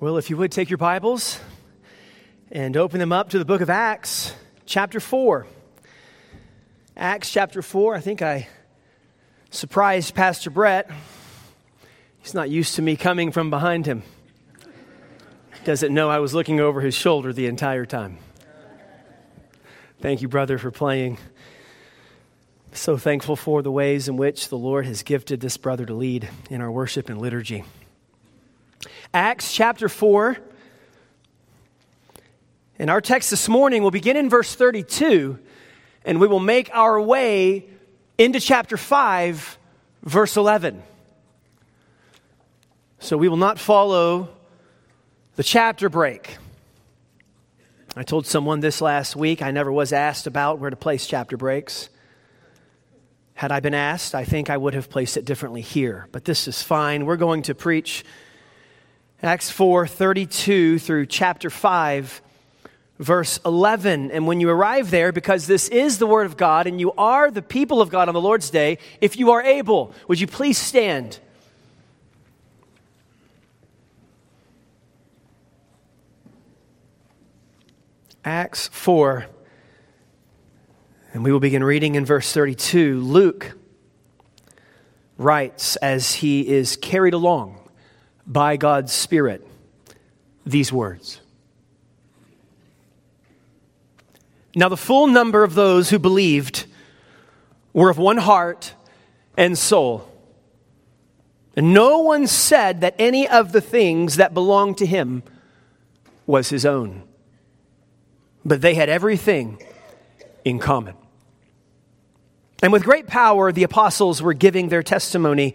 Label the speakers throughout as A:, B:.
A: Well, if you would take your Bibles and open them up to the book of Acts, chapter 4. Acts chapter 4. I think I surprised Pastor Brett. He's not used to me coming from behind him. Doesn't know I was looking over his shoulder the entire time. Thank you, brother, for playing. So thankful for the ways in which the Lord has gifted this brother to lead in our worship and liturgy. Acts chapter 4. And our text this morning will begin in verse 32, and we will make our way into chapter 5, verse 11. So we will not follow the chapter break. I told someone this last week. I never was asked about where to place chapter breaks. Had I been asked, I think I would have placed it differently here. But this is fine. We're going to preach Acts 4 32 through chapter 5, verse 11. And when you arrive there, because this is the Word of God and you are the people of God on the Lord's day, if you are able, would you please stand? Acts 4, and we will begin reading in verse 32. Luke writes as he is carried along by God's Spirit these words. Now, the full number of those who believed were of one heart and soul. And no one said that any of the things that belonged to him was his own, but they had everything in common. And with great power, the apostles were giving their testimony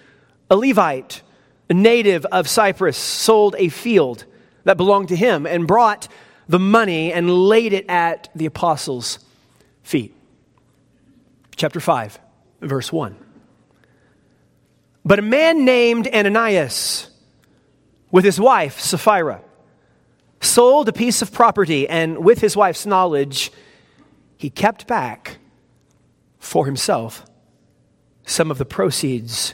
A: a Levite, a native of Cyprus, sold a field that belonged to him and brought the money and laid it at the apostles' feet. Chapter 5, verse 1. But a man named Ananias, with his wife Sapphira, sold a piece of property, and with his wife's knowledge, he kept back for himself some of the proceeds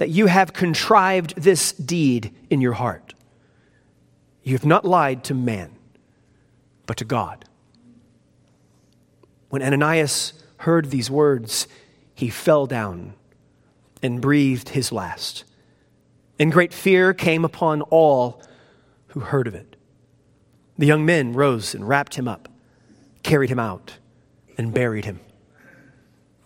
A: that you have contrived this deed in your heart. You have not lied to man, but to God. When Ananias heard these words, he fell down and breathed his last. And great fear came upon all who heard of it. The young men rose and wrapped him up, carried him out, and buried him.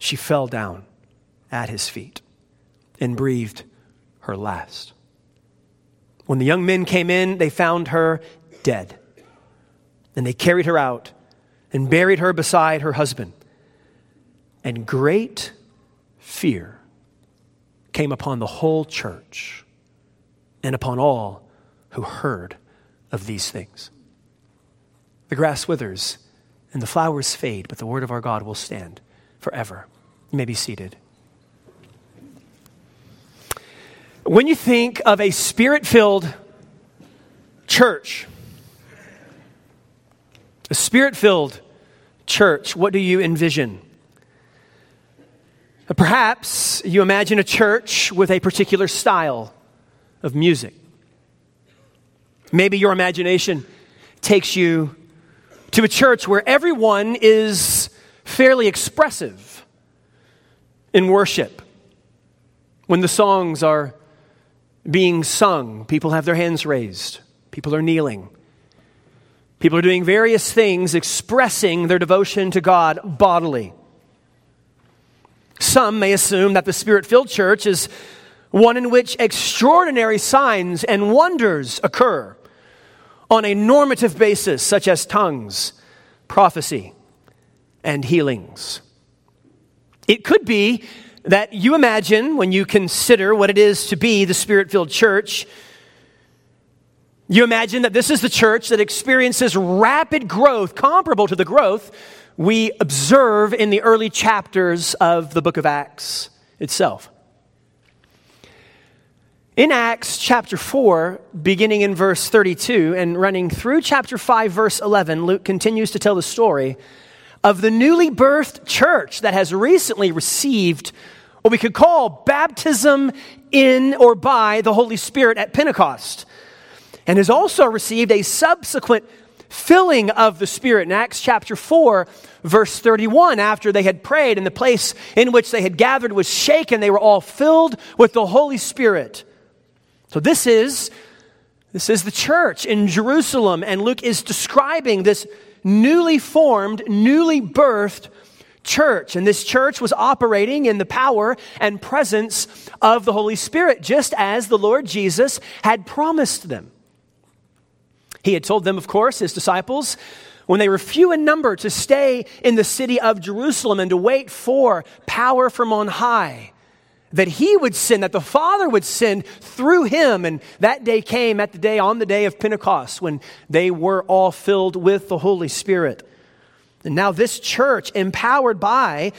A: she fell down at his feet and breathed her last. When the young men came in, they found her dead. And they carried her out and buried her beside her husband. And great fear came upon the whole church and upon all who heard of these things. The grass withers and the flowers fade, but the word of our God will stand forever. You may be seated. When you think of a spirit filled church, A spirit filled church, what do you envision? Perhaps you imagine a church with a particular style of music. Maybe your imagination takes you to a church where everyone is fairly expressive in worship. When the songs are being sung, people have their hands raised, people are kneeling. People are doing various things expressing their devotion to God bodily. Some may assume that the spirit filled church is one in which extraordinary signs and wonders occur on a normative basis, such as tongues, prophecy, and healings. It could be that you imagine when you consider what it is to be the spirit filled church. You imagine that this is the church that experiences rapid growth, comparable to the growth we observe in the early chapters of the book of Acts itself. In Acts chapter 4, beginning in verse 32 and running through chapter 5, verse 11, Luke continues to tell the story of the newly birthed church that has recently received what we could call baptism in or by the Holy Spirit at Pentecost, and has also received a subsequent filling of the Spirit. In Acts chapter 4, verse 31, after they had prayed and the place in which they had gathered was shaken, they were all filled with the Holy Spirit. So this is this is the church in Jerusalem and Luke is describing this newly formed, newly birthed church. And this church was operating in the power and presence of the Holy Spirit, just as the Lord Jesus had promised them. He had told them, of course, his disciples, when they were few in number, to stay in the city of Jerusalem and to wait for power from on high that he would send, that the Father would send through him. And that day came at the day, on the day of Pentecost, when they were all filled with the Holy Spirit. And now this church, empowered by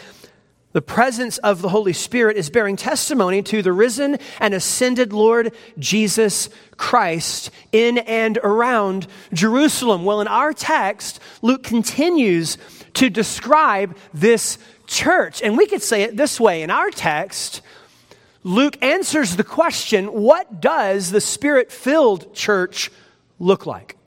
A: the presence of the Holy Spirit, is bearing testimony to the risen and ascended Lord Jesus Christ in and around Jerusalem. Well, in our text, Luke continues to describe this church. And we could say it this way in our text, Luke answers the question what does the spirit filled church look like?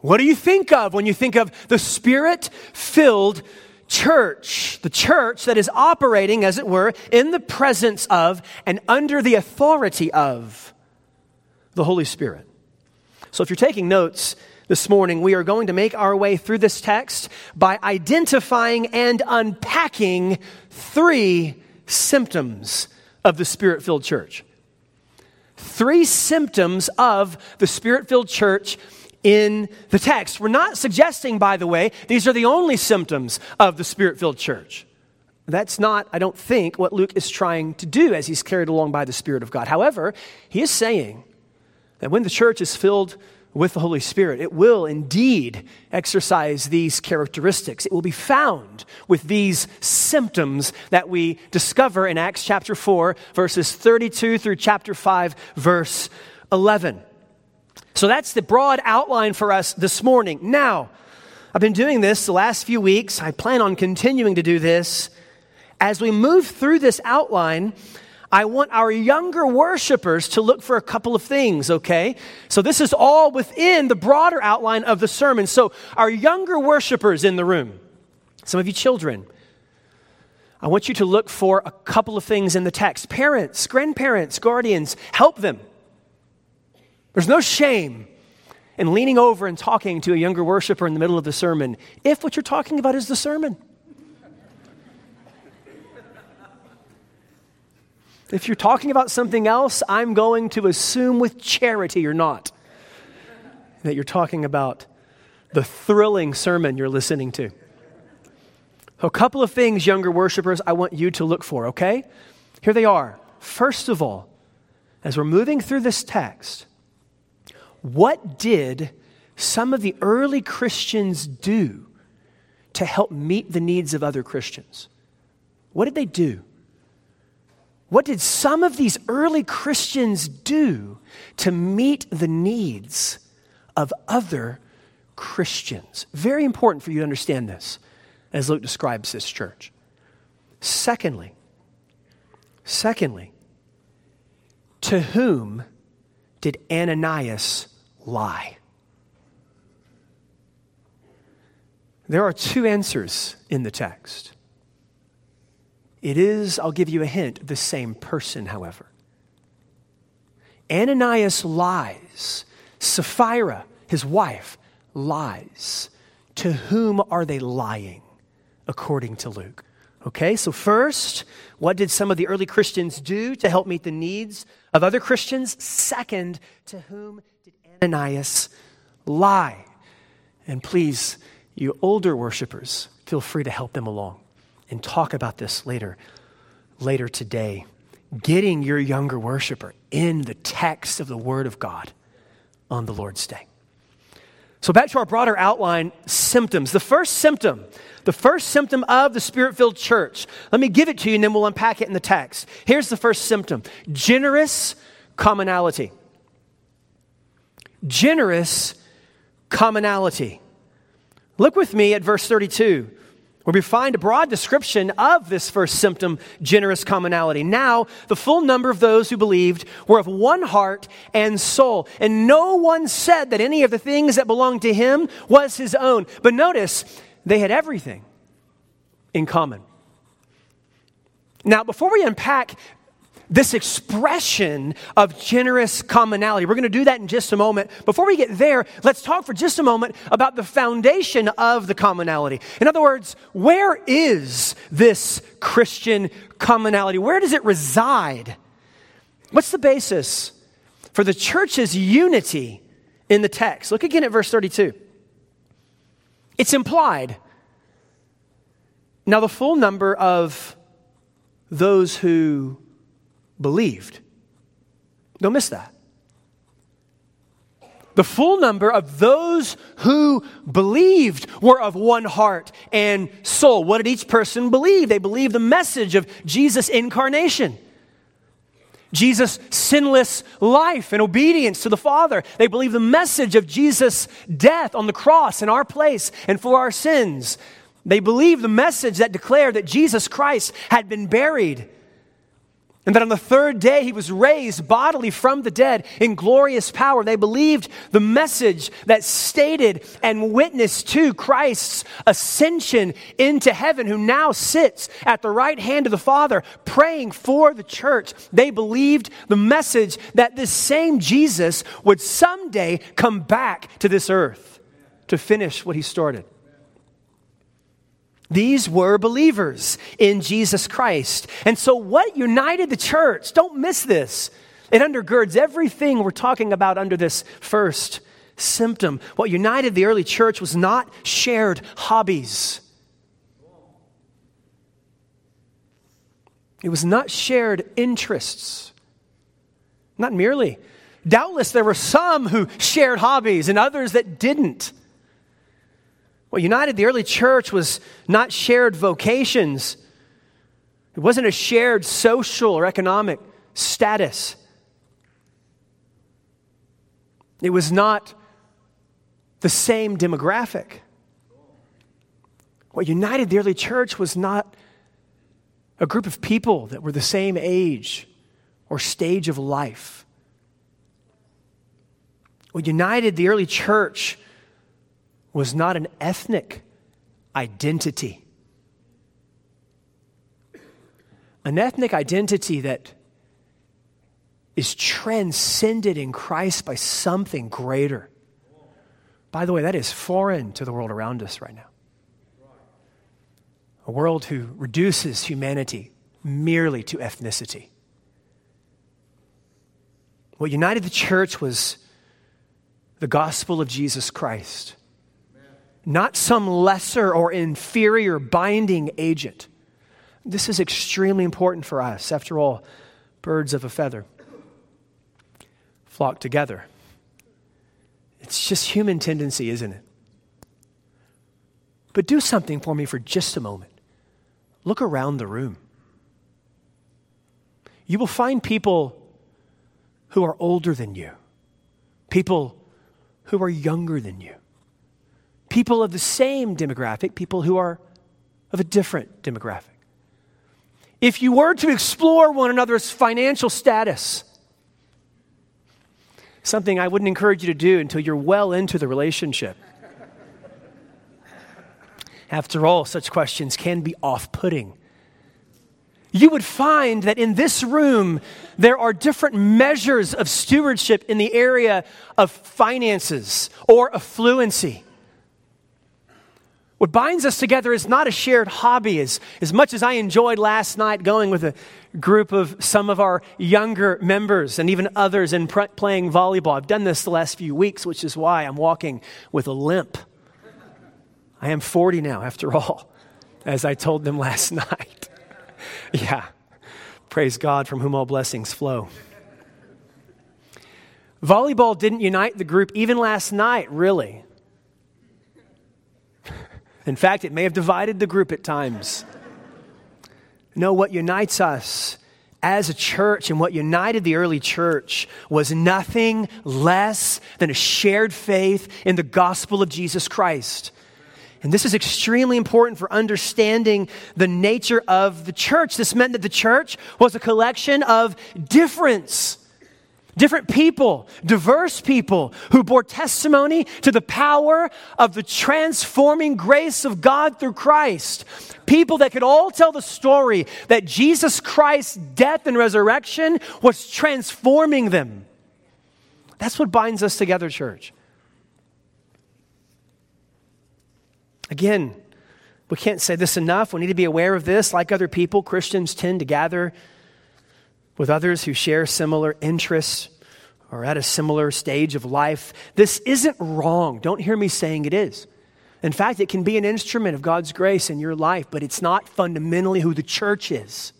A: What do you think of when you think of the spirit filled church? The church that is operating, as it were, in the presence of and under the authority of the Holy Spirit. So if you're taking notes, this morning, we are going to make our way through this text by identifying and unpacking three symptoms of the spirit filled church. Three symptoms of the spirit filled church in the text. We're not suggesting, by the way, these are the only symptoms of the spirit filled church. That's not, I don't think, what Luke is trying to do as he's carried along by the Spirit of God. However, he is saying that when the church is filled with the Holy Spirit, it will indeed exercise these characteristics. It will be found with these symptoms that we discover in Acts chapter 4, verses 32 through chapter 5, verse 11. So that's the broad outline for us this morning. Now, I've been doing this the last few weeks. I plan on continuing to do this. As we move through this outline, I want our younger worshipers to look for a couple of things, okay? So this is all within the broader outline of the sermon. So, our younger worshipers in the room, some of you children, I want you to look for a couple of things in the text. Parents, grandparents, guardians, help them. There's no shame in leaning over and talking to a younger worshiper in the middle of the sermon if what you're talking about is the sermon. If you're talking about something else, I'm going to assume with charity or not that you're talking about the thrilling sermon you're listening to. A couple of things, younger worshipers, I want you to look for, okay? Here they are. First of all, as we're moving through this text, what did some of the early Christians do to help meet the needs of other Christians? What did they do? What did some of these early Christians do to meet the needs of other Christians. Very important for you to understand this as Luke describes this church. Secondly, secondly, to whom did Ananias lie? There are two answers in the text. It is, I'll give you a hint, the same person, however. Ananias lies. Sapphira, his wife, lies. To whom are they lying, according to Luke? Okay, so first, what did some of the early Christians do to help meet the needs of other Christians? Second, to whom did Ananias lie? And please, you older worshipers, feel free to help them along and talk about this later, later today. Getting your younger worshiper in the text of the Word of God on the Lord's Day. So, back to our broader outline symptoms. The first symptom, the first symptom of the spirit filled church. Let me give it to you and then we'll unpack it in the text. Here's the first symptom generous commonality. Generous commonality. Look with me at verse 32 where we find a broad description of this first symptom, generous commonality. Now, the full number of those who believed were of one heart and soul, and no one said that any of the things that belonged to him was his own. But notice, they had everything in common. Now, before we unpack this expression of generous commonality. We're going to do that in just a moment. Before we get there, let's talk for just a moment about the foundation of the commonality. In other words, where is this Christian commonality? Where does it reside? What's the basis for the church's unity in the text? Look again at verse 32. It's implied. Now, the full number of those who believed. Don't miss that. The full number of those who believed were of one heart and soul. What did each person believe? They believed the message of Jesus' incarnation. Jesus' sinless life and obedience to the Father. They believe the message of Jesus' death on the cross in our place and for our sins. They believe the message that declared that Jesus Christ had been buried and that on the third day he was raised bodily from the dead in glorious power. They believed the message that stated and witnessed to Christ's ascension into heaven, who now sits at the right hand of the Father praying for the church. They believed the message that this same Jesus would someday come back to this earth to finish what he started. These were believers in Jesus Christ. And so, what united the church? Don't miss this. It undergirds everything we're talking about under this first symptom. What united the early church was not shared hobbies, it was not shared interests. Not merely. Doubtless, there were some who shared hobbies and others that didn't. What united the early church was not shared vocations, it wasn't a shared social or economic status. It was not the same demographic. What united the early church was not a group of people that were the same age or stage of life. What united the early church was not an ethnic identity. An ethnic identity that is transcended in Christ by something greater. By the way, that is foreign to the world around us right now. A world who reduces humanity merely to ethnicity. What united the church was the gospel of Jesus Christ not some lesser or inferior binding agent. This is extremely important for us. After all, birds of a feather flock together. It's just human tendency, isn't it? But do something for me for just a moment. Look around the room. You will find people who are older than you, people who are younger than you, people of the same demographic, people who are of a different demographic. If you were to explore one another's financial status, something I wouldn't encourage you to do until you're well into the relationship. After all, such questions can be off putting. You would find that in this room, there are different measures of stewardship in the area of finances or affluency. What binds us together is not a shared hobby. As, as much as I enjoyed last night going with a group of some of our younger members and even others in pre- playing volleyball, I've done this the last few weeks, which is why I'm walking with a limp. I am 40 now, after all, as I told them last night. yeah, praise God from whom all blessings flow. Volleyball didn't unite the group even last night, really. In fact, it may have divided the group at times. No, what unites us as a church and what united the early church was nothing less than a shared faith in the gospel of Jesus Christ. And this is extremely important for understanding the nature of the church. This meant that the church was a collection of difference different people, diverse people who bore testimony to the power of the transforming grace of God through Christ. People that could all tell the story that Jesus Christ's death and resurrection was transforming them. That's what binds us together, church. Again, we can't say this enough. We need to be aware of this. Like other people, Christians tend to gather with others who share similar interests or at a similar stage of life. This isn't wrong. Don't hear me saying it is. In fact, it can be an instrument of God's grace in your life, but it's not fundamentally who the church is.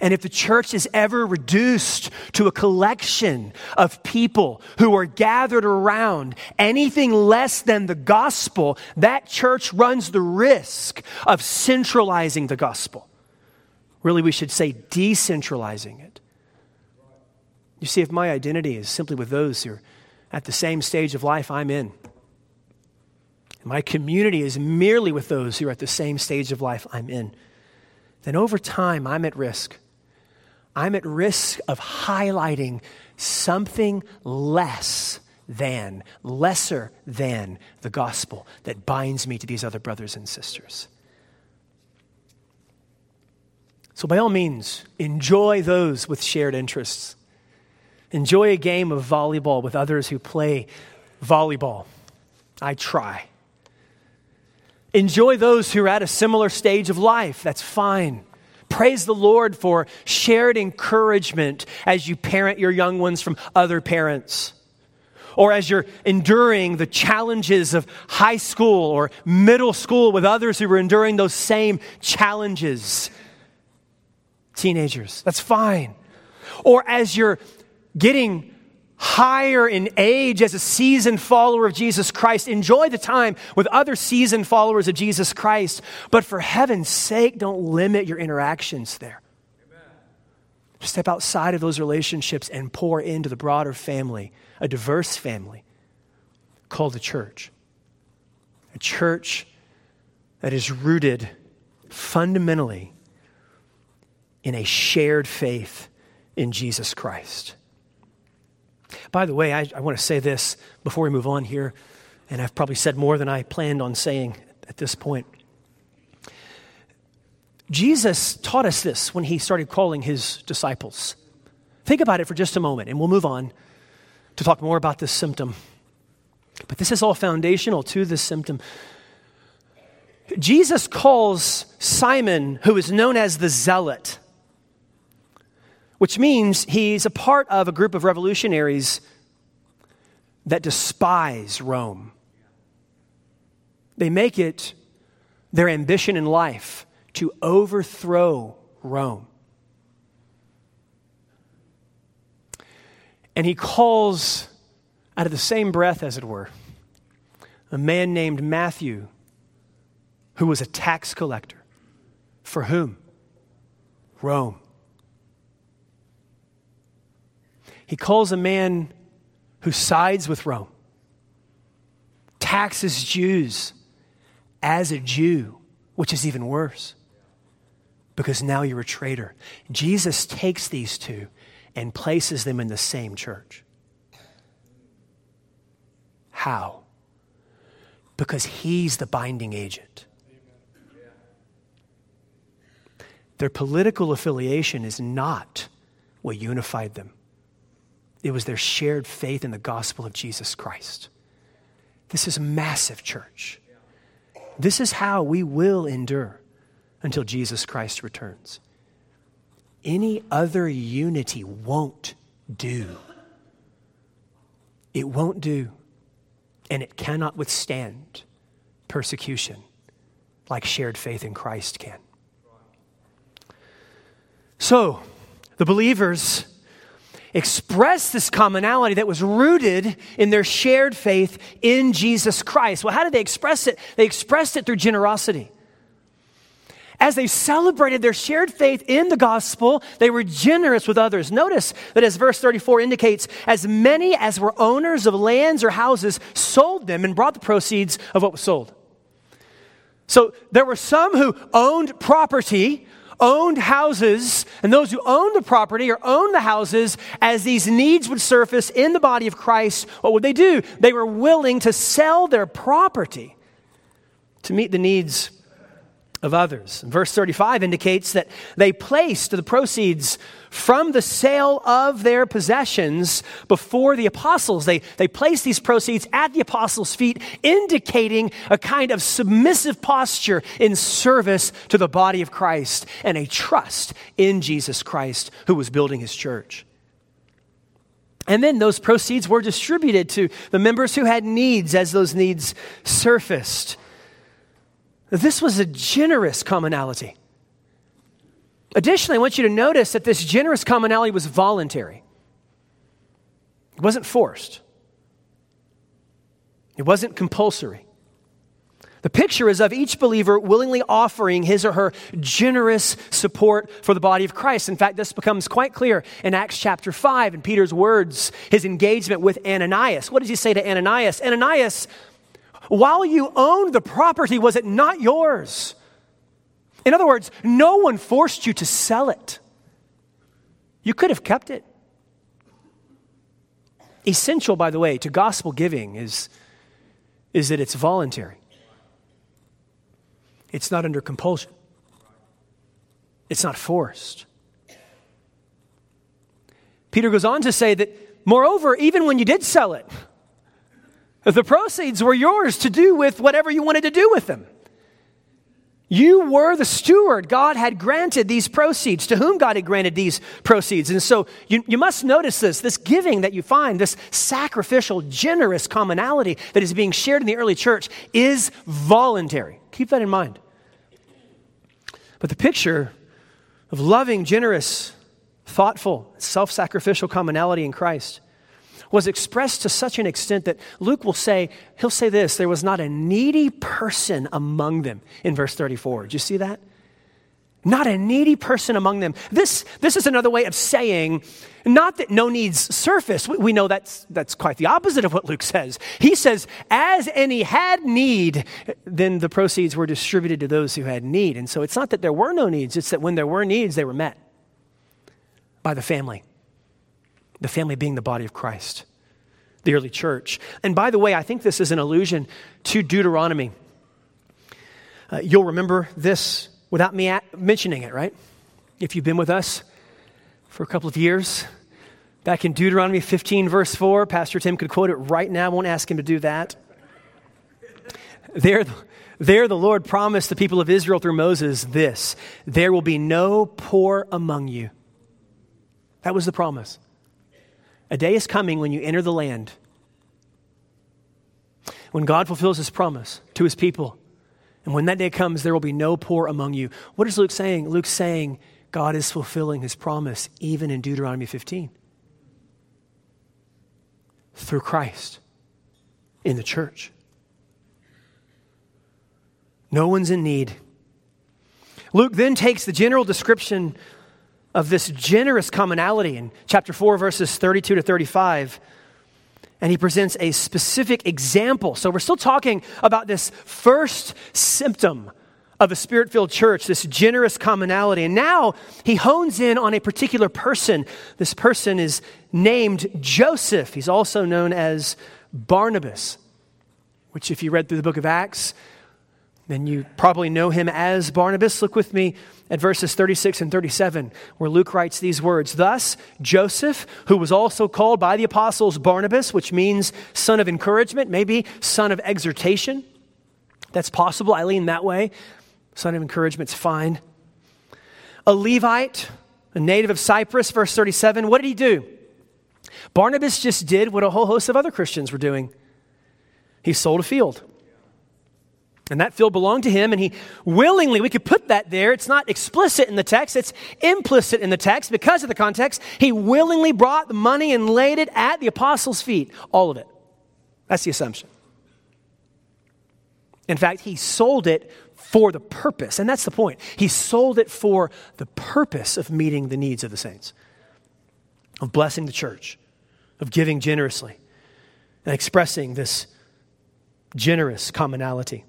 A: And if the church is ever reduced to a collection of people who are gathered around anything less than the gospel, that church runs the risk of centralizing the gospel. Really, we should say decentralizing it. You see, if my identity is simply with those who are at the same stage of life I'm in, my community is merely with those who are at the same stage of life I'm in, then over time I'm at risk. I'm at risk of highlighting something less than, lesser than the gospel that binds me to these other brothers and sisters. So, by all means, enjoy those with shared interests. Enjoy a game of volleyball with others who play volleyball. I try. Enjoy those who are at a similar stage of life. That's fine. Praise the Lord for shared encouragement as you parent your young ones from other parents. Or as you're enduring the challenges of high school or middle school with others who are enduring those same challenges teenagers. That's fine. Or as you're getting higher in age as a seasoned follower of Jesus Christ, enjoy the time with other seasoned followers of Jesus Christ. But for heaven's sake, don't limit your interactions there. Amen. Step outside of those relationships and pour into the broader family, a diverse family called the church. A church that is rooted fundamentally in a shared faith in Jesus Christ. By the way, I, I want to say this before we move on here, and I've probably said more than I planned on saying at this point. Jesus taught us this when he started calling his disciples. Think about it for just a moment, and we'll move on to talk more about this symptom. But this is all foundational to this symptom. Jesus calls Simon, who is known as the zealot, which means he's a part of a group of revolutionaries that despise Rome. They make it their ambition in life to overthrow Rome. And he calls, out of the same breath, as it were, a man named Matthew, who was a tax collector. For whom? Rome. He calls a man who sides with Rome, taxes Jews as a Jew, which is even worse because now you're a traitor. Jesus takes these two and places them in the same church. How? Because he's the binding agent. Their political affiliation is not what unified them. It was their shared faith in the gospel of Jesus Christ. This is a massive church. This is how we will endure until Jesus Christ returns. Any other unity won't do. It won't do, and it cannot withstand persecution like shared faith in Christ can. So, the believers expressed this commonality that was rooted in their shared faith in Jesus Christ. Well, how did they express it? They expressed it through generosity. As they celebrated their shared faith in the gospel, they were generous with others. Notice that as verse 34 indicates, as many as were owners of lands or houses sold them and brought the proceeds of what was sold. So there were some who owned property, owned houses, and those who owned the property or owned the houses, as these needs would surface in the body of Christ, what would they do? They were willing to sell their property to meet the needs of others. verse 35 indicates that they placed the proceeds from the sale of their possessions before the apostles. They, they placed these proceeds at the apostles' feet, indicating a kind of submissive posture in service to the body of Christ and a trust in Jesus Christ who was building his church. And then those proceeds were distributed to the members who had needs as those needs surfaced. This was a generous commonality. Additionally, I want you to notice that this generous commonality was voluntary. It wasn't forced. It wasn't compulsory. The picture is of each believer willingly offering his or her generous support for the body of Christ. In fact, this becomes quite clear in Acts chapter 5 in Peter's words, his engagement with Ananias. What does he say to Ananias? Ananias, while you owned the property, was it not yours? In other words, no one forced you to sell it. You could have kept it. Essential, by the way, to gospel giving is, is that it's voluntary, it's not under compulsion, it's not forced. Peter goes on to say that, moreover, even when you did sell it, the proceeds were yours to do with whatever you wanted to do with them. You were the steward. God had granted these proceeds. To whom God had granted these proceeds. And so you, you must notice this this giving that you find, this sacrificial, generous commonality that is being shared in the early church is voluntary. Keep that in mind. But the picture of loving, generous, thoughtful, self sacrificial commonality in Christ was expressed to such an extent that Luke will say, he'll say this there was not a needy person among them in verse 34. Did you see that? Not a needy person among them. This, this is another way of saying, not that no needs surface. We, we know that's, that's quite the opposite of what Luke says. He says, as any had need, then the proceeds were distributed to those who had need. And so it's not that there were no needs, it's that when there were needs, they were met by the family the family being the body of Christ, the early church. And by the way, I think this is an allusion to Deuteronomy. Uh, you'll remember this without me at- mentioning it, right? If you've been with us for a couple of years. Back in Deuteronomy 15, verse 4, Pastor Tim could quote it right now. I won't ask him to do that. There, there, the Lord promised the people of Israel through Moses this there will be no poor among you. That was the promise. A day is coming when you enter the land, when God fulfills his promise to his people. And when that day comes, there will be no poor among you. What is Luke saying? Luke's saying God is fulfilling his promise even in Deuteronomy 15 through Christ in the church. No one's in need. Luke then takes the general description of this generous commonality in chapter 4, verses 32 to 35, and he presents a specific example. So we're still talking about this first symptom of a spirit filled church, this generous commonality. And now he hones in on a particular person. This person is named Joseph. He's also known as Barnabas, which, if you read through the book of Acts, then you probably know him as Barnabas. Look with me at verses 36 and 37, where Luke writes these words Thus, Joseph, who was also called by the apostles Barnabas, which means son of encouragement, maybe son of exhortation. That's possible. I lean that way. Son of encouragement's fine. A Levite, a native of Cyprus, verse 37, what did he do? Barnabas just did what a whole host of other Christians were doing. He sold a field. And that field belonged to him, and he willingly, we could put that there. It's not explicit in the text, it's implicit in the text because of the context. He willingly brought the money and laid it at the apostles' feet. All of it. That's the assumption. In fact, he sold it for the purpose, and that's the point. He sold it for the purpose of meeting the needs of the saints, of blessing the church, of giving generously, and expressing this generous commonality.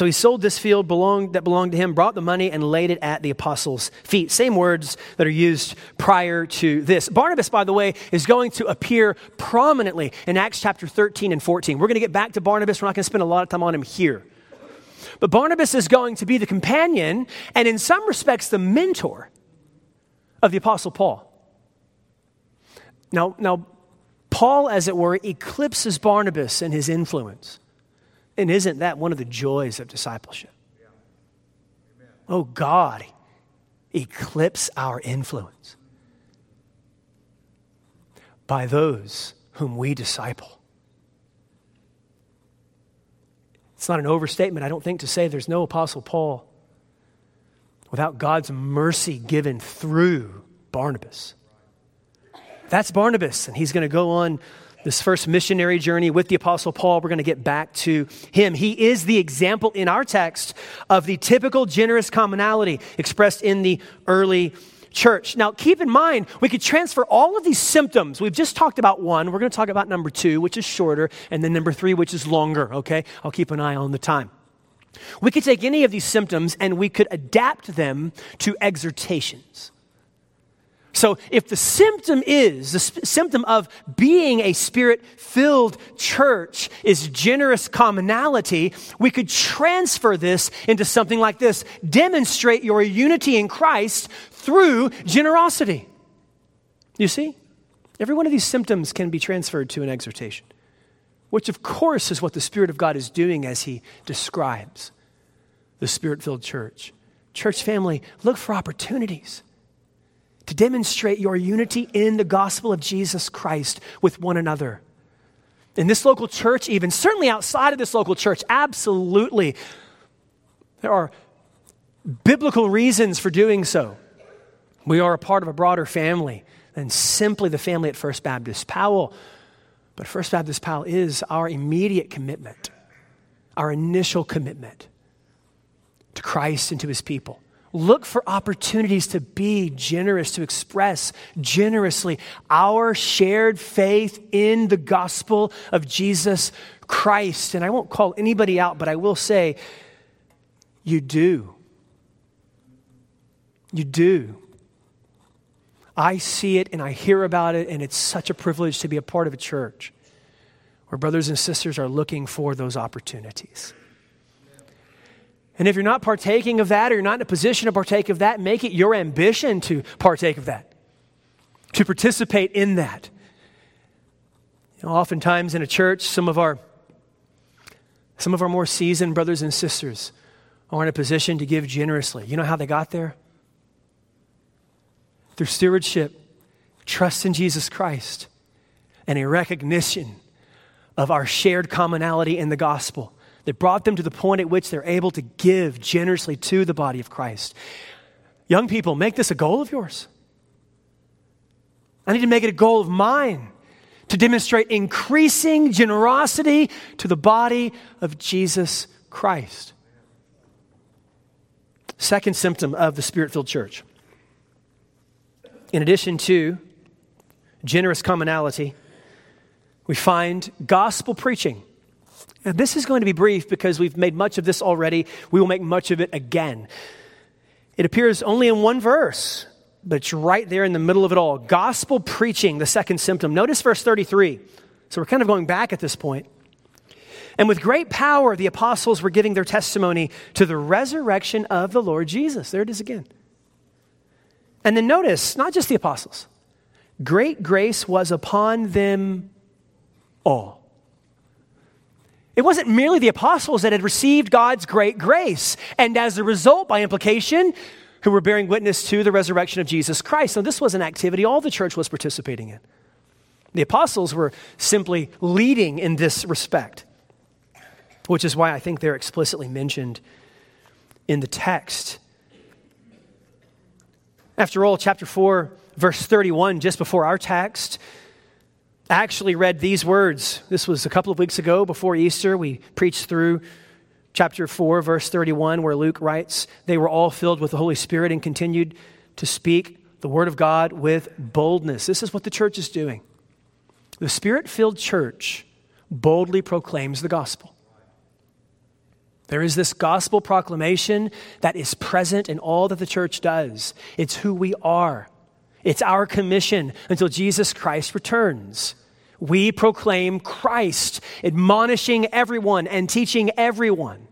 A: So he sold this field belonged, that belonged to him, brought the money, and laid it at the apostles' feet. Same words that are used prior to this. Barnabas, by the way, is going to appear prominently in Acts chapter 13 and 14. We're going to get back to Barnabas. We're not going to spend a lot of time on him here. But Barnabas is going to be the companion and, in some respects, the mentor of the apostle Paul. Now, now Paul, as it were, eclipses Barnabas in his influence. And isn't that one of the joys of discipleship? Oh, God, eclipse our influence by those whom we disciple. It's not an overstatement, I don't think, to say there's no Apostle Paul without God's mercy given through Barnabas. That's Barnabas, and he's going to go on this first missionary journey with the Apostle Paul. We're going to get back to him. He is the example in our text of the typical generous commonality expressed in the early church. Now, keep in mind, we could transfer all of these symptoms. We've just talked about one. We're going to talk about number two, which is shorter, and then number three, which is longer, okay? I'll keep an eye on the time. We could take any of these symptoms and we could adapt them to exhortations. So, if the symptom is, the sp- symptom of being a spirit filled church is generous commonality, we could transfer this into something like this demonstrate your unity in Christ through generosity. You see? Every one of these symptoms can be transferred to an exhortation, which, of course, is what the Spirit of God is doing as He describes the spirit filled church. Church family, look for opportunities to demonstrate your unity in the gospel of Jesus Christ with one another. In this local church, even, certainly outside of this local church, absolutely. There are biblical reasons for doing so. We are a part of a broader family than simply the family at First Baptist Powell. But First Baptist Powell is our immediate commitment, our initial commitment to Christ and to his people. Look for opportunities to be generous, to express generously our shared faith in the gospel of Jesus Christ. And I won't call anybody out, but I will say, you do. You do. I see it and I hear about it, and it's such a privilege to be a part of a church where brothers and sisters are looking for those opportunities. And if you're not partaking of that or you're not in a position to partake of that, make it your ambition to partake of that, to participate in that. You know, oftentimes in a church, some of our some of our more seasoned brothers and sisters are in a position to give generously. You know how they got there? Through stewardship, trust in Jesus Christ, and a recognition of our shared commonality in the gospel that brought them to the point at which they're able to give generously to the body of Christ. Young people, make this a goal of yours. I need to make it a goal of mine to demonstrate increasing generosity to the body of Jesus Christ. Second symptom of the spirit filled church. In addition to generous commonality, we find gospel preaching. Now, this is going to be brief because we've made much of this already. We will make much of it again. It appears only in one verse, but it's right there in the middle of it all. Gospel preaching, the second symptom. Notice verse 33. So we're kind of going back at this point. And with great power, the apostles were giving their testimony to the resurrection of the Lord Jesus. There it is again. And then notice, not just the apostles, great grace was upon them all. It wasn't merely the apostles that had received God's great grace, and as a result, by implication, who were bearing witness to the resurrection of Jesus Christ. So, this was an activity all the church was participating in. The apostles were simply leading in this respect, which is why I think they're explicitly mentioned in the text. After all, chapter 4, verse 31, just before our text, actually read these words. This was a couple of weeks ago before Easter. We preached through chapter 4, verse 31, where Luke writes, They were all filled with the Holy Spirit and continued to speak the word of God with boldness. This is what the church is doing. The spirit filled church boldly proclaims the gospel. There is this gospel proclamation that is present in all that the church does. It's who we are. It's our commission until Jesus Christ returns. We proclaim Christ, admonishing everyone and teaching everyone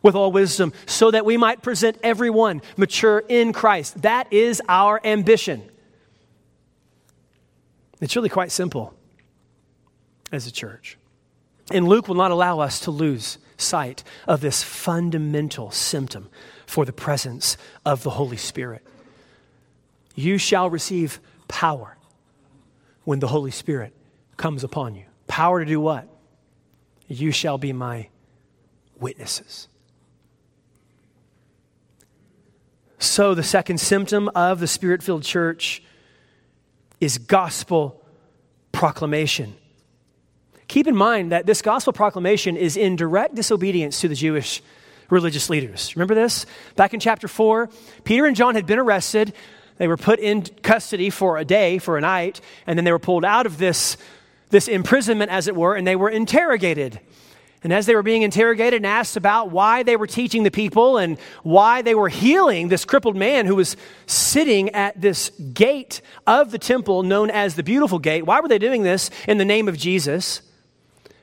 A: with all wisdom, so that we might present everyone mature in Christ. That is our ambition. It's really quite simple as a church. And Luke will not allow us to lose sight of this fundamental symptom for the presence of the Holy Spirit. You shall receive power when the Holy Spirit comes upon you. Power to do what? You shall be my witnesses. So, the second symptom of the spirit filled church is gospel proclamation. Keep in mind that this gospel proclamation is in direct disobedience to the Jewish religious leaders. Remember this? Back in chapter 4, Peter and John had been arrested. They were put in custody for a day, for a night, and then they were pulled out of this, this imprisonment, as it were, and they were interrogated. And as they were being interrogated and asked about why they were teaching the people and why they were healing this crippled man who was sitting at this gate of the temple known as the Beautiful Gate, why were they doing this in the name of Jesus?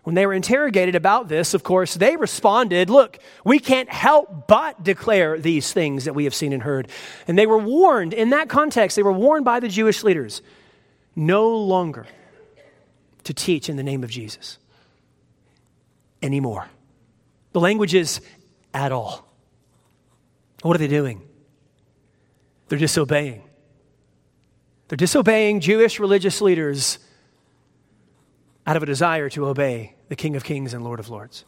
A: When they were interrogated about this, of course, they responded, Look, we can't help but declare these things that we have seen and heard. And they were warned in that context, they were warned by the Jewish leaders no longer to teach in the name of Jesus anymore. The language is at all. What are they doing? They're disobeying. They're disobeying Jewish religious leaders out of a desire to obey the King of Kings and Lord of Lords.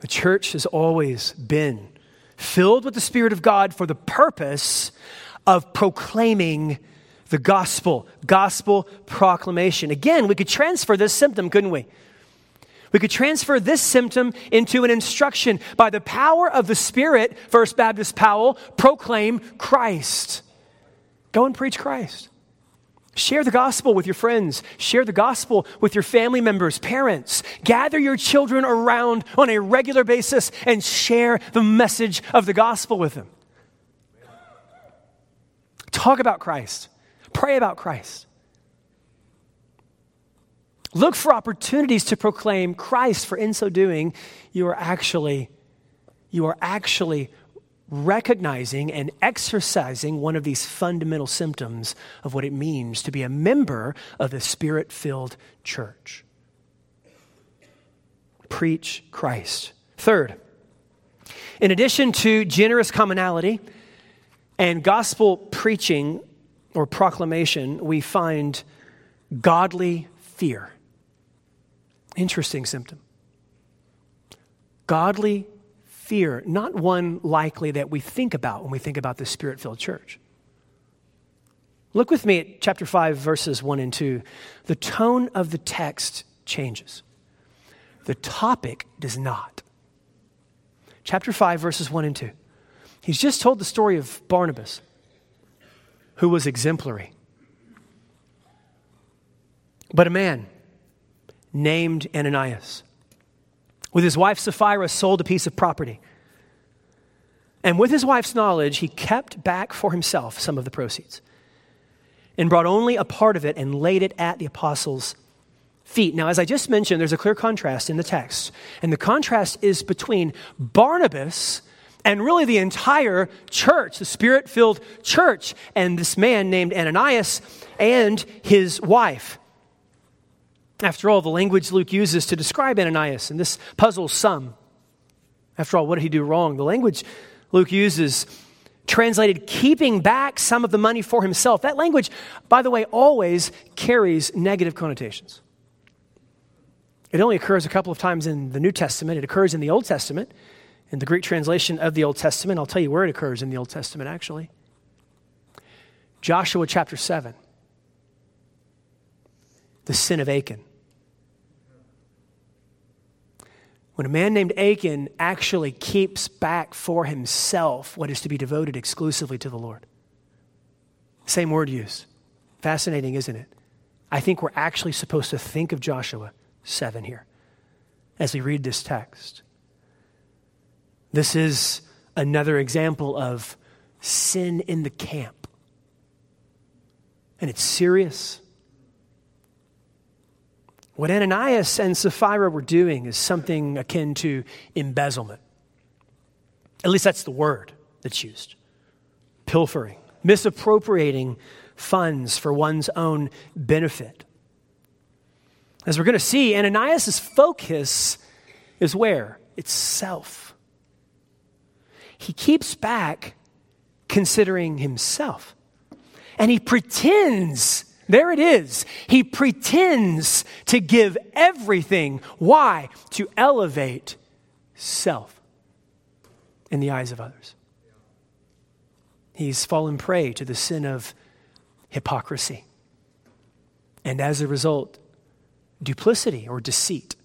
A: The church has always been filled with the Spirit of God for the purpose of proclaiming the gospel, gospel proclamation. Again, we could transfer this symptom, couldn't we? We could transfer this symptom into an instruction by the power of the Spirit, First Baptist Powell, proclaim Christ. Go and preach Christ. Share the gospel with your friends. Share the gospel with your family members, parents. Gather your children around on a regular basis and share the message of the gospel with them. Talk about Christ. Pray about Christ. Look for opportunities to proclaim Christ, for in so doing, you are actually, you are actually recognizing and exercising one of these fundamental symptoms of what it means to be a member of the spirit filled church. Preach Christ. Third, in addition to generous commonality and gospel preaching or proclamation, we find godly fear. Interesting symptom. Godly fear, not one likely that we think about when we think about the spirit filled church. Look with me at chapter 5, verses 1 and 2. The tone of the text changes, the topic does not. Chapter 5, verses 1 and 2. He's just told the story of Barnabas, who was exemplary. but a man named Ananias, with his wife Sapphira, sold a piece of property. And with his wife's knowledge, he kept back for himself some of the proceeds and brought only a part of it and laid it at the apostles' feet. Now, as I just mentioned, there's a clear contrast in the text. And the contrast is between Barnabas and really the entire church, the spirit filled church, and this man named Ananias and his wife. After all, the language Luke uses to describe Ananias, and this puzzles some. After all, what did he do wrong? The language Luke uses translated keeping back some of the money for himself. That language, by the way, always carries negative connotations. It only occurs a couple of times in the New Testament. It occurs in the Old Testament. In the Greek translation of the Old Testament, I'll tell you where it occurs in the Old Testament, actually. Joshua chapter 7. The sin of Achan. When a man named Achan actually keeps back for himself what is to be devoted exclusively to the Lord. Same word use. Fascinating, isn't it? I think we're actually supposed to think of Joshua 7 here as we read this text. This is another example of sin in the camp. And it's serious. What Ananias and Sapphira were doing is something akin to embezzlement. At least that's the word that's used pilfering, misappropriating funds for one's own benefit. As we're going to see, Ananias' focus is where? It's self. He keeps back considering himself. And he pretends there it is. He pretends to give everything. Why? To elevate self in the eyes of others. He's fallen prey to the sin of hypocrisy. And as a result, duplicity or deceit.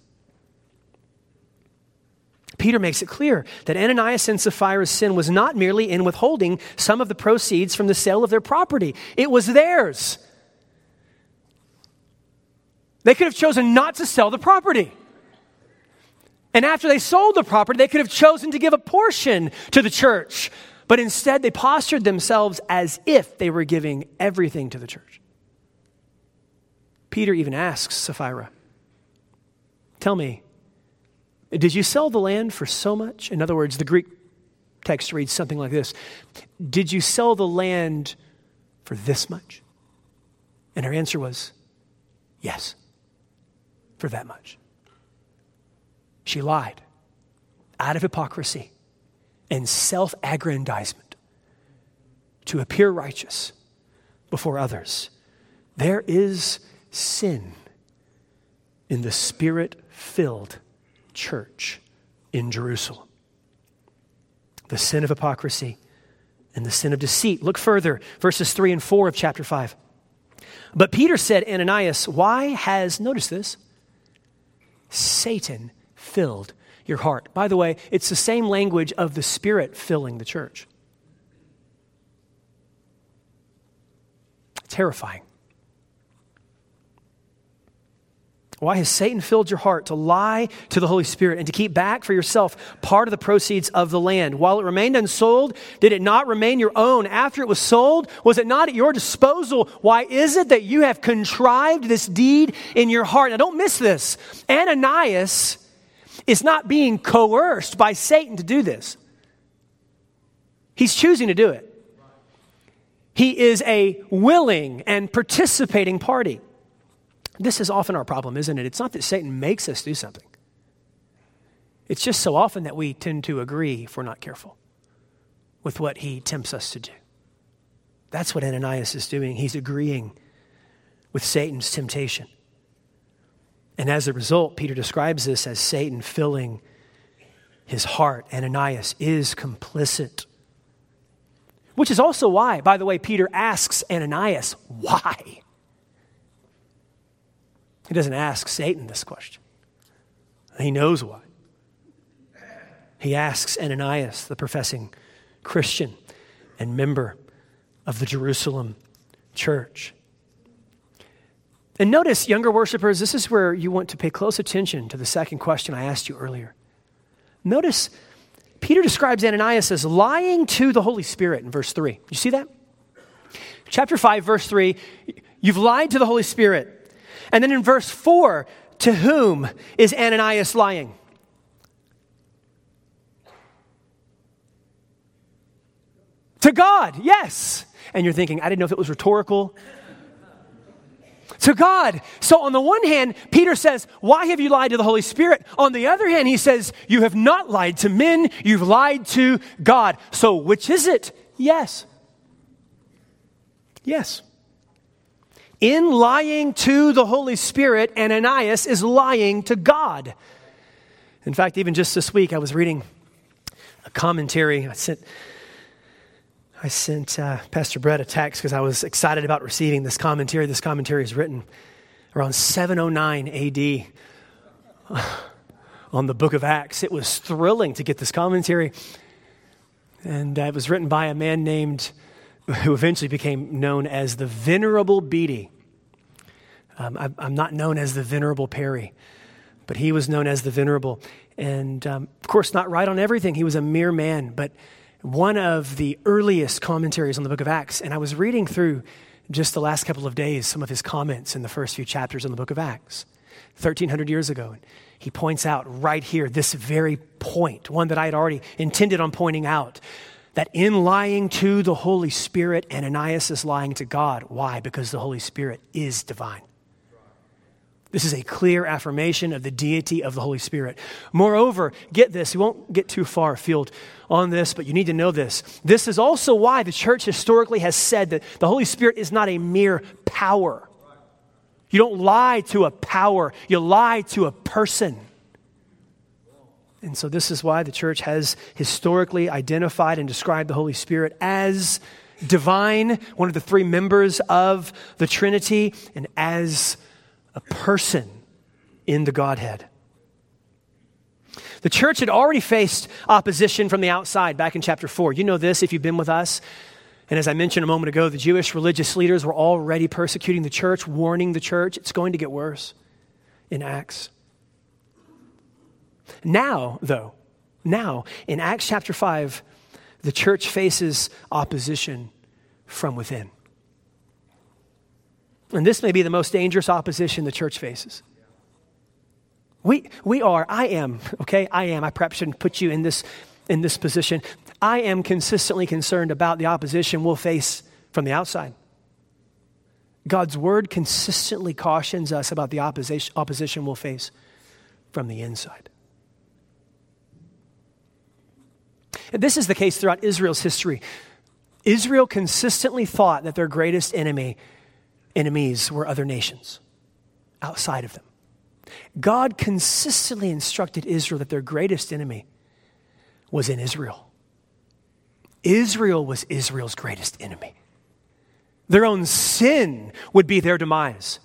A: Peter makes it clear that Ananias and Sapphira's sin was not merely in withholding some of the proceeds from the sale of their property, it was theirs. They could have chosen not to sell the property. And after they sold the property, they could have chosen to give a portion to the church. But instead, they postured themselves as if they were giving everything to the church. Peter even asks Sapphira, Tell me, did you sell the land for so much? In other words, the Greek text reads something like this Did you sell the land for this much? And her answer was, Yes for that much. She lied out of hypocrisy and self aggrandizement to appear righteous before others. There is sin in the spirit filled church in Jerusalem. The sin of hypocrisy and the sin of deceit. Look further, verses 3 and 4 of chapter 5. But Peter said, Ananias, why has, notice this, Satan filled your heart. By the way, it's the same language of the Spirit filling the church. Terrifying. Why has Satan filled your heart to lie to the Holy Spirit and to keep back for yourself part of the proceeds of the land? While it remained unsold, did it not remain your own? After it was sold, was it not at your disposal? Why is it that you have contrived this deed in your heart? Now, don't miss this. Ananias is not being coerced by Satan to do this, he's choosing to do it. He is a willing and participating party. This is often our problem, isn't it? It's not that Satan makes us do something, it's just so often that we tend to agree if we're not careful with what he tempts us to do. That's what Ananias is doing. He's agreeing with Satan's temptation. And as a result, Peter describes this as Satan filling his heart. Ananias is complicit. Which is also why, by the way, Peter asks Ananias, why? He doesn't ask Satan this question, he knows why. He asks Ananias, the professing Christian and member of the Jerusalem church. And notice, younger worshipers, this is where you want to pay close attention to the second question I asked you earlier. Notice, Peter describes Ananias as lying to the Holy Spirit in verse 3. You see that? Chapter 5, verse 3, you've lied to the Holy Spirit. And then in verse 4, to whom is Ananias lying? To God, yes. And you're thinking, I didn't know if it was rhetorical. To God. So, on the one hand, Peter says, Why have you lied to the Holy Spirit? On the other hand, he says, You have not lied to men, you've lied to God. So, which is it? Yes. Yes. In lying to the Holy Spirit, Ananias is lying to God. In fact, even just this week, I was reading a commentary. I sent I sent uh, Pastor Brett a text because I was excited about receiving this commentary. This commentary is written around 709 AD on the book of Acts. It was thrilling to get this commentary. And uh, it was written by a man named, who eventually became known as the Venerable Bede. Um, I, I'm not known as the Venerable Perry, but he was known as the Venerable. And um, of course, not right on everything. He was a mere man, but one of the earliest commentaries on the book of Acts, and I was reading through just the last couple of days some of his comments in the first few chapters on the book of Acts, 1300 years ago. And he points out right here this very point, one that I had already intended on pointing out, that in lying to the Holy Spirit, Ananias is lying to God. Why? Because the Holy Spirit is divine. This is a clear affirmation of the deity of the Holy Spirit. Moreover, get this, we won't get too far afield on this, but you need to know this. This is also why the church historically has said that the Holy Spirit is not a mere power. You don't lie to a power, you lie to a person. And so, this is why the church has historically identified and described the Holy Spirit as divine, one of the three members of the Trinity, and as a person in the Godhead. The church had already faced opposition from the outside back in chapter 4. You know this if you've been with us. And as I mentioned a moment ago, the Jewish religious leaders were already persecuting the church, warning the church it's going to get worse in Acts. Now, though, now in Acts chapter 5, the church faces opposition from within. And this may be the most dangerous opposition the church faces. We, we are, I am, okay, I am. I perhaps shouldn't put you in this, in this position. I am consistently concerned about the opposition we'll face from the outside. God's word consistently cautions us about the opposition, opposition we'll face from the inside. This is the case throughout Israel's history. Israel consistently thought that their greatest enemy enemies were other nations outside of them. God consistently instructed Israel that their greatest enemy was in Israel. Israel was Israel's greatest enemy. Their own sin would be their demise.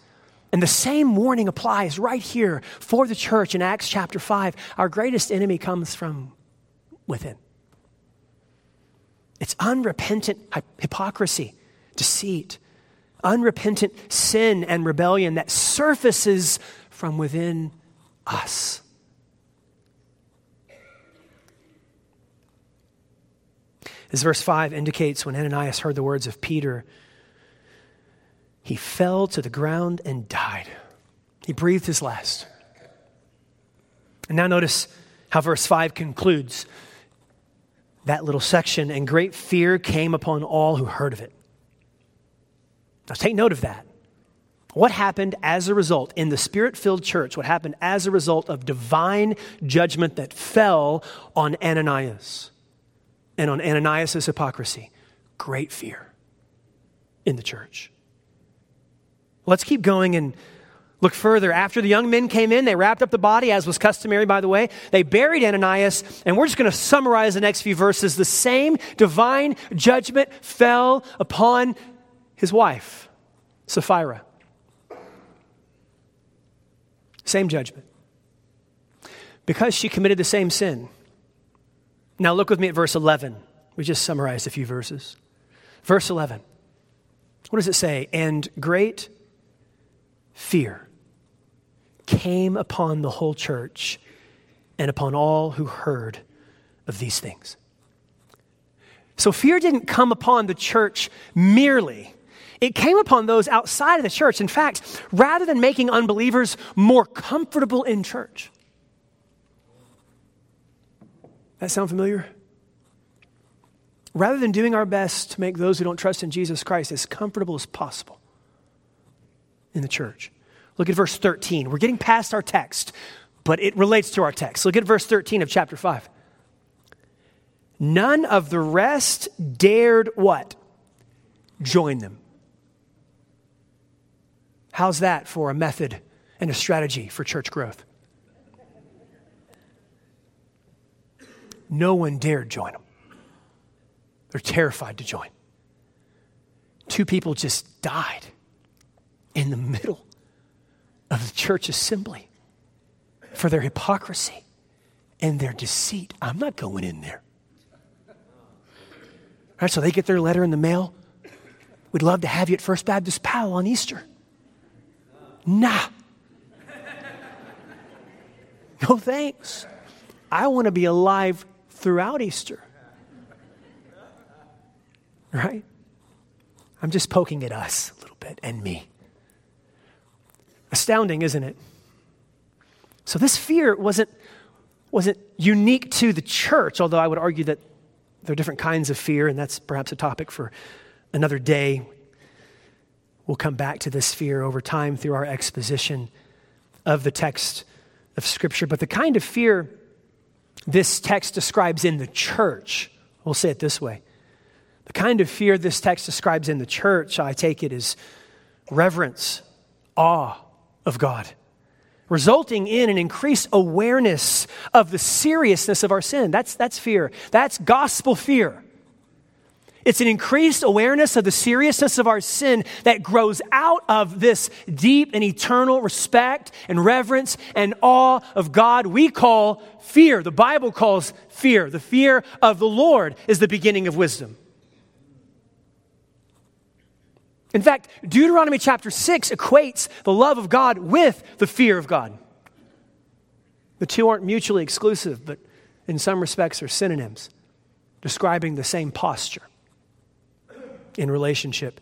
A: And the same warning applies right here for the church in Acts chapter 5. Our greatest enemy comes from within. It's unrepentant hypocrisy, deceit, unrepentant sin and rebellion that surfaces from within us. As verse 5 indicates, when Ananias heard the words of Peter, he fell to the ground and died. He breathed his last. And now notice how verse 5 concludes that little section, and great fear came upon all who heard of it. Now, take note of that. What happened as a result in the spirit filled church? What happened as a result of divine judgment that fell on Ananias and on Ananias' hypocrisy? Great fear in the church. Let's keep going and look further. After the young men came in, they wrapped up the body, as was customary, by the way. They buried Ananias, and we're just going to summarize the next few verses. The same divine judgment fell upon his wife, Sapphira. Same judgment. Because she committed the same sin. Now look with me at verse 11. We just summarized a few verses. Verse 11. What does it say? And great fear came upon the whole church and upon all who heard of these things. So fear didn't come upon the church merely. It came upon those outside of the church. In fact, rather than making unbelievers more comfortable in church. That sound familiar? Rather than doing our best to make those who don't trust in Jesus Christ as comfortable as possible in the church. Look at verse 13. We're getting past our text, but it relates to our text. Look at verse 13 of chapter 5. None of the rest dared what? Join them. How's that for a method and a strategy for church growth? No one dared join them. They're terrified to join. Two people just died in the middle of the church assembly for their hypocrisy and their deceit. I'm not going in there. Right, so they get their letter in the mail. We'd love to have you at First Baptist Powell on Easter. Nah. No thanks. I want to be alive throughout Easter. Right? I'm just poking at us a little bit and me. Astounding, isn't it? So this fear wasn't, wasn't unique to the church, although I would argue that there are different kinds of fear, and that's perhaps a topic for another day. We'll come back to this fear over time through our exposition of the text of Scripture. But the kind of fear this text describes in the church, we'll say it this way the kind of fear this text describes in the church, I take it, is reverence, awe of God, resulting in an increased awareness of the seriousness of our sin. That's, that's fear. That's gospel fear. It's an increased awareness of the seriousness of our sin that grows out of this deep and eternal respect and reverence and awe of God we call fear. The Bible calls fear. The fear of the Lord is the beginning of wisdom. In fact, Deuteronomy chapter 6 equates the love of God with the fear of God. The two aren't mutually exclusive, but in some respects are synonyms, describing the same posture in relationship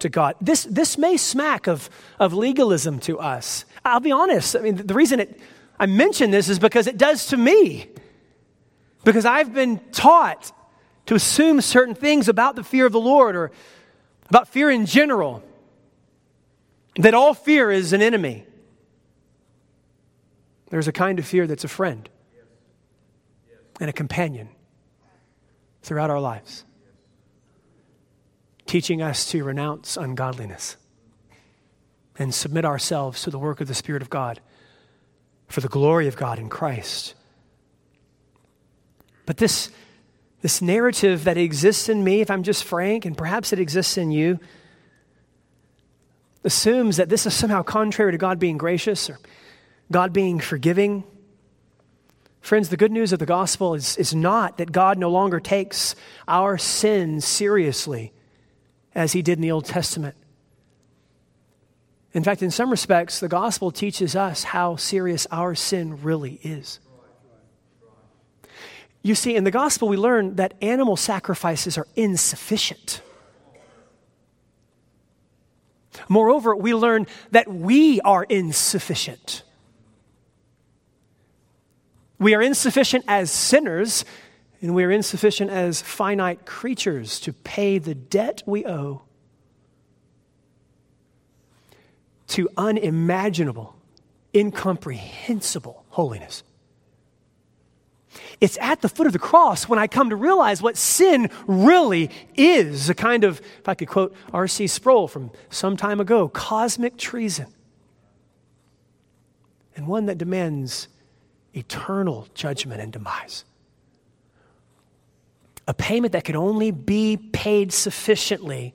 A: to God. This, this may smack of, of legalism to us. I'll be honest. I mean, the reason it, I mention this is because it does to me. Because I've been taught to assume certain things about the fear of the Lord or about fear in general. That all fear is an enemy. There's a kind of fear that's a friend and a companion throughout our lives teaching us to renounce ungodliness and submit ourselves to the work of the Spirit of God for the glory of God in Christ. But this, this narrative that exists in me, if I'm just frank, and perhaps it exists in you, assumes that this is somehow contrary to God being gracious or God being forgiving. Friends, the good news of the gospel is, is not that God no longer takes our sins seriously as he did in the Old Testament. In fact, in some respects, the gospel teaches us how serious our sin really is. You see, in the gospel, we learn that animal sacrifices are insufficient. Moreover, we learn that we are insufficient. We are insufficient as sinners and we are insufficient as finite creatures to pay the debt we owe to unimaginable, incomprehensible holiness. It's at the foot of the cross when I come to realize what sin really is a kind of, if I could quote R.C. Sproul from some time ago, cosmic treason. And one that demands eternal judgment and demise a payment that could only be paid sufficiently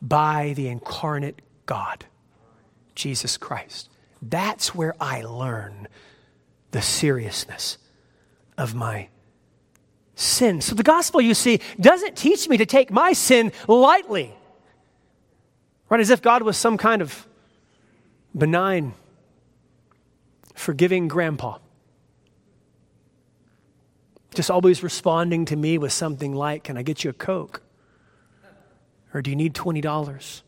A: by the incarnate God, Jesus Christ. That's where I learn the seriousness of my sin. So the gospel, you see, doesn't teach me to take my sin lightly. Right? As if God was some kind of benign, forgiving grandpa. Just always responding to me with something like, Can I get you a Coke? Or do you need $20?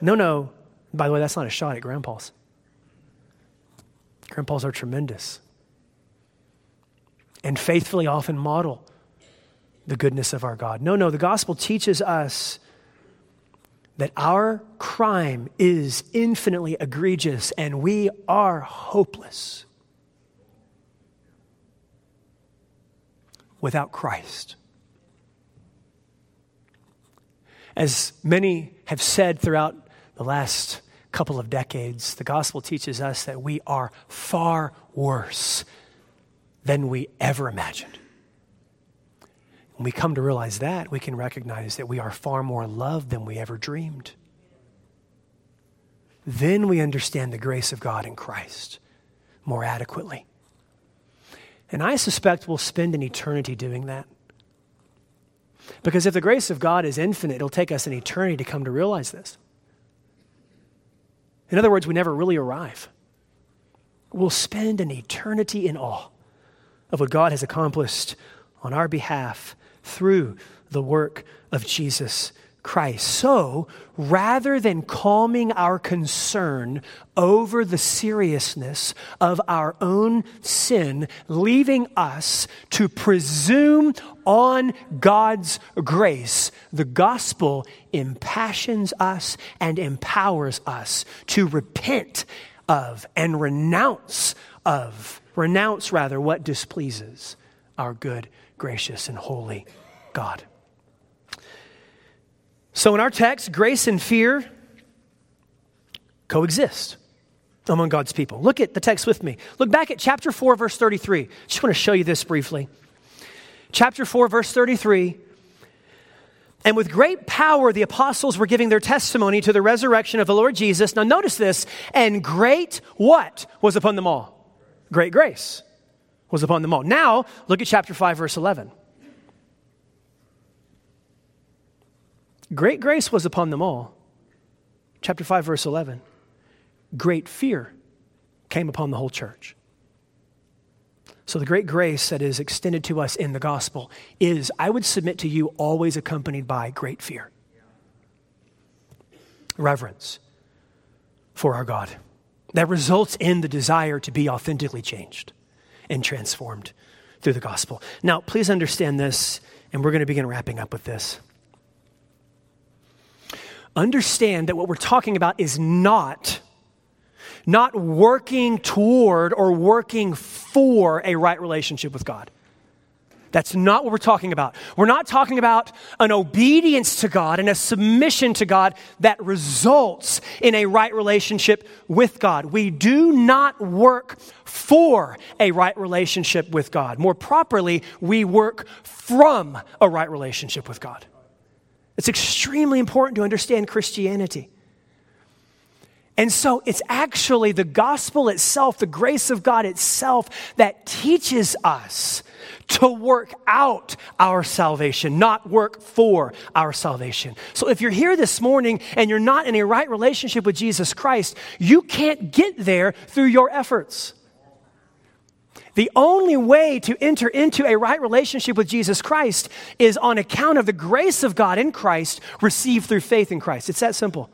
A: No, no. By the way, that's not a shot at grandpas. Grandpas are tremendous and faithfully often model the goodness of our God. No, no, the gospel teaches us that our crime is infinitely egregious and we are hopeless without Christ. As many have said throughout the last couple of decades, the gospel teaches us that we are far worse than we ever imagined. When we come to realize that, we can recognize that we are far more loved than we ever dreamed. Then we understand the grace of God in Christ more adequately. And I suspect we'll spend an eternity doing that. Because if the grace of God is infinite, it'll take us an eternity to come to realize this. In other words, we never really arrive. We'll spend an eternity in awe of what God has accomplished on our behalf through the work of Jesus Christ. So, rather than calming our concern over the seriousness of our own sin, leaving us to presume on God's grace, the gospel impassions us and empowers us to repent of and renounce of, renounce rather, what displeases our good, gracious, and holy God. So in our text, grace and fear coexist among God's people. Look at the text with me. Look back at chapter 4, verse 33. Just want to show you this briefly. Chapter 4, verse 33. And with great power, the apostles were giving their testimony to the resurrection of the Lord Jesus. Now, notice this. And great what was upon them all? Great grace was upon them all. Now, look at chapter 5, verse 11. Great grace was upon them all. Chapter 5, verse 11. Great fear came upon the whole church. So, the great grace that is extended to us in the gospel is, I would submit to you, always accompanied by great fear, reverence for our God that results in the desire to be authentically changed and transformed through the gospel. Now, please understand this, and we're going to begin wrapping up with this understand that what we're talking about is not not working toward or working for a right relationship with God. That's not what we're talking about. We're not talking about an obedience to God and a submission to God that results in a right relationship with God. We do not work for a right relationship with God. More properly, we work from a right relationship with God. It's extremely important to understand Christianity. And so it's actually the gospel itself, the grace of God itself, that teaches us to work out our salvation, not work for our salvation. So if you're here this morning and you're not in a right relationship with Jesus Christ, you can't get there through your efforts. The only way to enter into a right relationship with Jesus Christ is on account of the grace of God in Christ received through faith in Christ. It's that simple.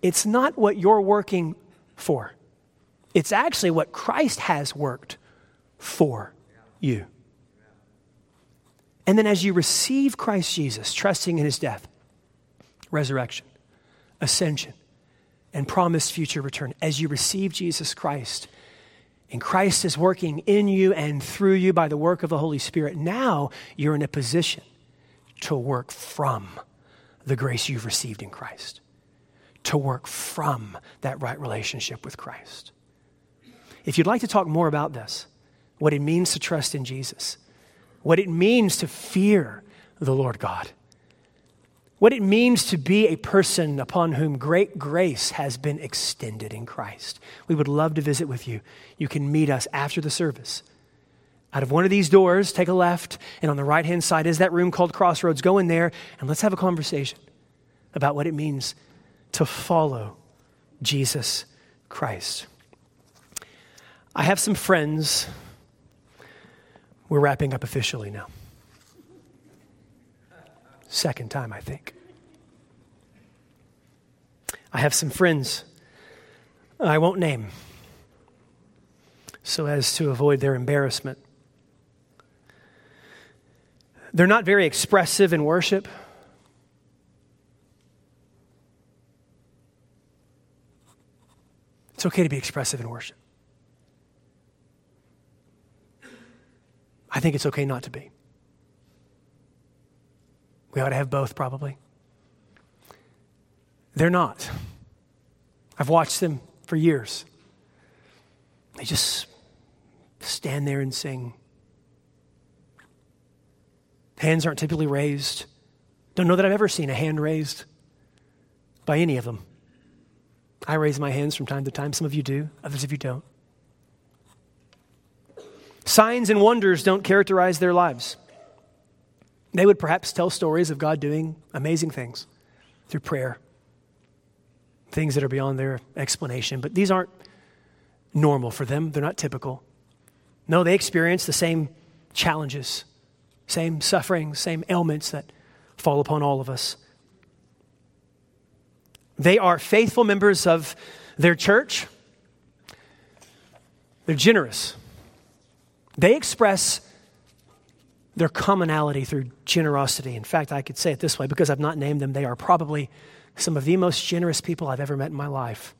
A: It's not what you're working for, it's actually what Christ has worked for you. And then as you receive Christ Jesus, trusting in his death, resurrection, ascension, and promised future return, as you receive Jesus Christ, and Christ is working in you and through you by the work of the Holy Spirit. Now you're in a position to work from the grace you've received in Christ, to work from that right relationship with Christ. If you'd like to talk more about this, what it means to trust in Jesus, what it means to fear the Lord God, what it means to be a person upon whom great grace has been extended in Christ. We would love to visit with you. You can meet us after the service. Out of one of these doors, take a left, and on the right hand side is that room called Crossroads. Go in there and let's have a conversation about what it means to follow Jesus Christ. I have some friends. We're wrapping up officially now. Second time, I think. I have some friends I won't name so as to avoid their embarrassment. They're not very expressive in worship. It's okay to be expressive in worship. I think it's okay not to be. We ought to have both, probably. They're not. I've watched them for years. They just stand there and sing. Hands aren't typically raised. Don't know that I've ever seen a hand raised by any of them. I raise my hands from time to time. Some of you do, others of you don't. Signs and wonders don't characterize their lives. They would perhaps tell stories of God doing amazing things through prayer, things that are beyond their explanation, but these aren't normal for them. They're not typical. No, they experience the same challenges, same sufferings, same ailments that fall upon all of us. They are faithful members of their church. They're generous. They express their commonality through generosity. In fact, I could say it this way because I've not named them, they are probably some of the most generous people I've ever met in my life.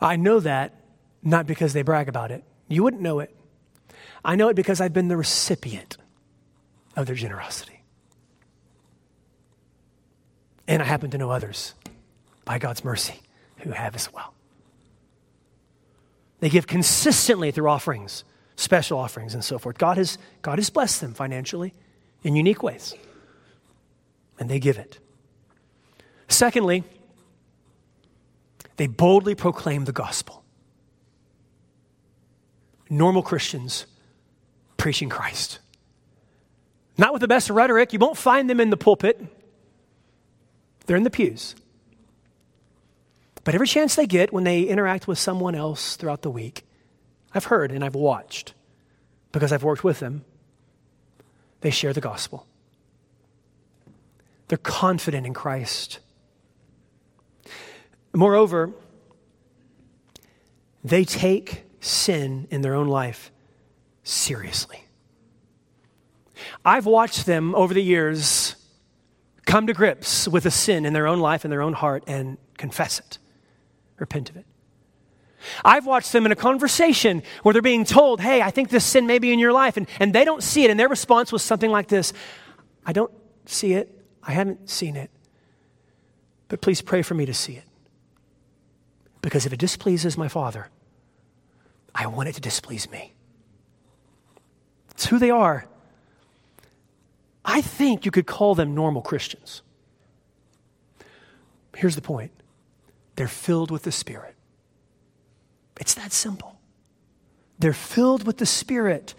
A: I know that not because they brag about it. You wouldn't know it. I know it because I've been the recipient of their generosity. And I happen to know others, by God's mercy, who have as well. They give consistently through offerings, special offerings, and so forth. God has, God has blessed them financially in unique ways, and they give it. Secondly, they boldly proclaim the gospel. Normal Christians preaching Christ. Not with the best rhetoric. You won't find them in the pulpit. They're in the pews. But every chance they get when they interact with someone else throughout the week, I've heard and I've watched because I've worked with them, they share the gospel. They're confident in Christ. Moreover, they take sin in their own life seriously. I've watched them over the years come to grips with a sin in their own life, in their own heart, and confess it, repent of it. I've watched them in a conversation where they're being told, hey, I think this sin may be in your life, and, and they don't see it, and their response was something like this I don't see it, I haven't seen it, but please pray for me to see it. Because if it displeases my Father, I want it to displease me. It's who they are. I think you could call them normal Christians. Here's the point they're filled with the Spirit. It's that simple. They're filled with the Spirit.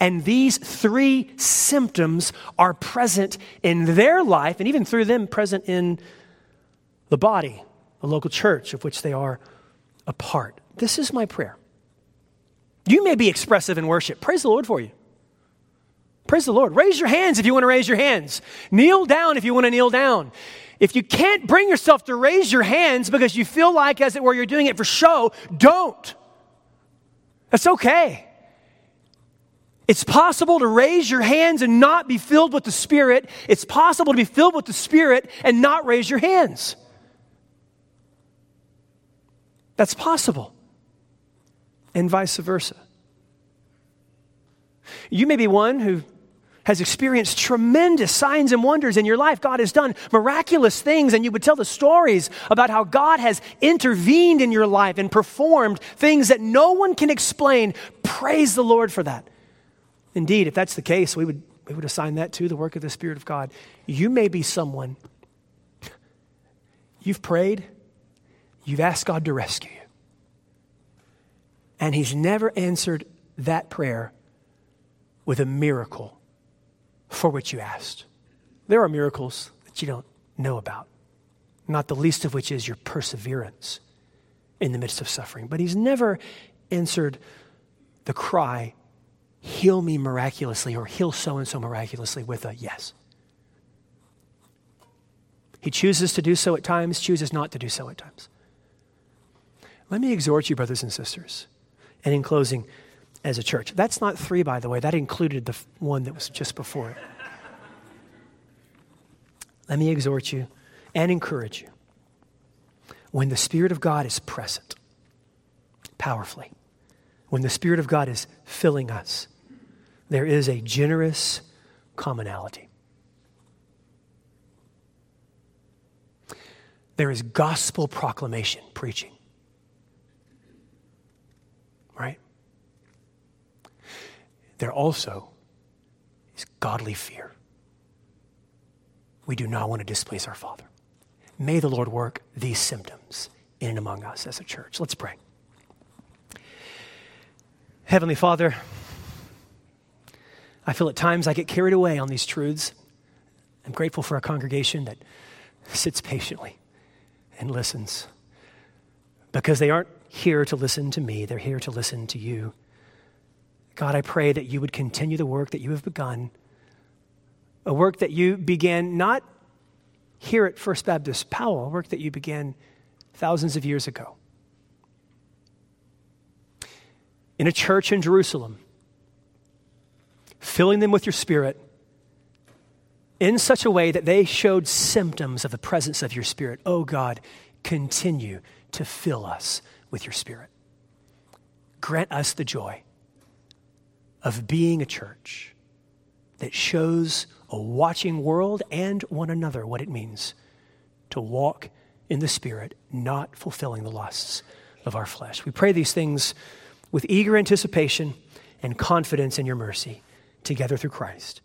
A: And these three symptoms are present in their life, and even through them, present in the body, the local church of which they are a part. This is my prayer. You may be expressive in worship. Praise the Lord for you. Praise the Lord. Raise your hands if you want to raise your hands. Kneel down if you want to kneel down. If you can't bring yourself to raise your hands because you feel like, as it were, you're doing it for show, don't. That's okay. It's possible to raise your hands and not be filled with the Spirit. It's possible to be filled with the Spirit and not raise your hands. That's possible. And vice versa. You may be one who has experienced tremendous signs and wonders in your life. God has done miraculous things, and you would tell the stories about how God has intervened in your life and performed things that no one can explain. Praise the Lord for that. Indeed, if that's the case, we would, we would assign that to the work of the Spirit of God. You may be someone, you've prayed, you've asked God to rescue you, and He's never answered that prayer with a miracle for which you asked. There are miracles that you don't know about. not the least of which is your perseverance in the midst of suffering. But he's never answered the cry, heal me miraculously or heal so and so miraculously with a yes. He chooses to do so at times, chooses not to do so at times. Let me exhort you, brothers and sisters. And in closing, as a church, that's not three, by the way, that included the one that was just before it. Let me exhort you and encourage you. When the Spirit of God is present, powerfully, when the Spirit of God is filling us, there is a generous commonality. There is gospel proclamation, preaching. There also is godly fear. We do not want to displace our Father. May the Lord work these symptoms in and among us as a church. Let's pray. Heavenly Father, I feel at times I get carried away on these truths. I'm grateful for a congregation that sits patiently and listens because they aren't here to listen to me, they're here to listen to you. God, I pray that you would continue the work that you have begun a work that you began not here at First Baptist Powell, a work that you began thousands of years ago. In a church in Jerusalem, filling them with your spirit in such a way that they showed symptoms of the presence of your spirit. Oh God, continue to fill us with your spirit. Grant us the joy of being a church that shows a watching world and one another what it means to walk in the Spirit, not fulfilling the lusts of our flesh. We pray these things with eager anticipation and confidence in your mercy together through Christ.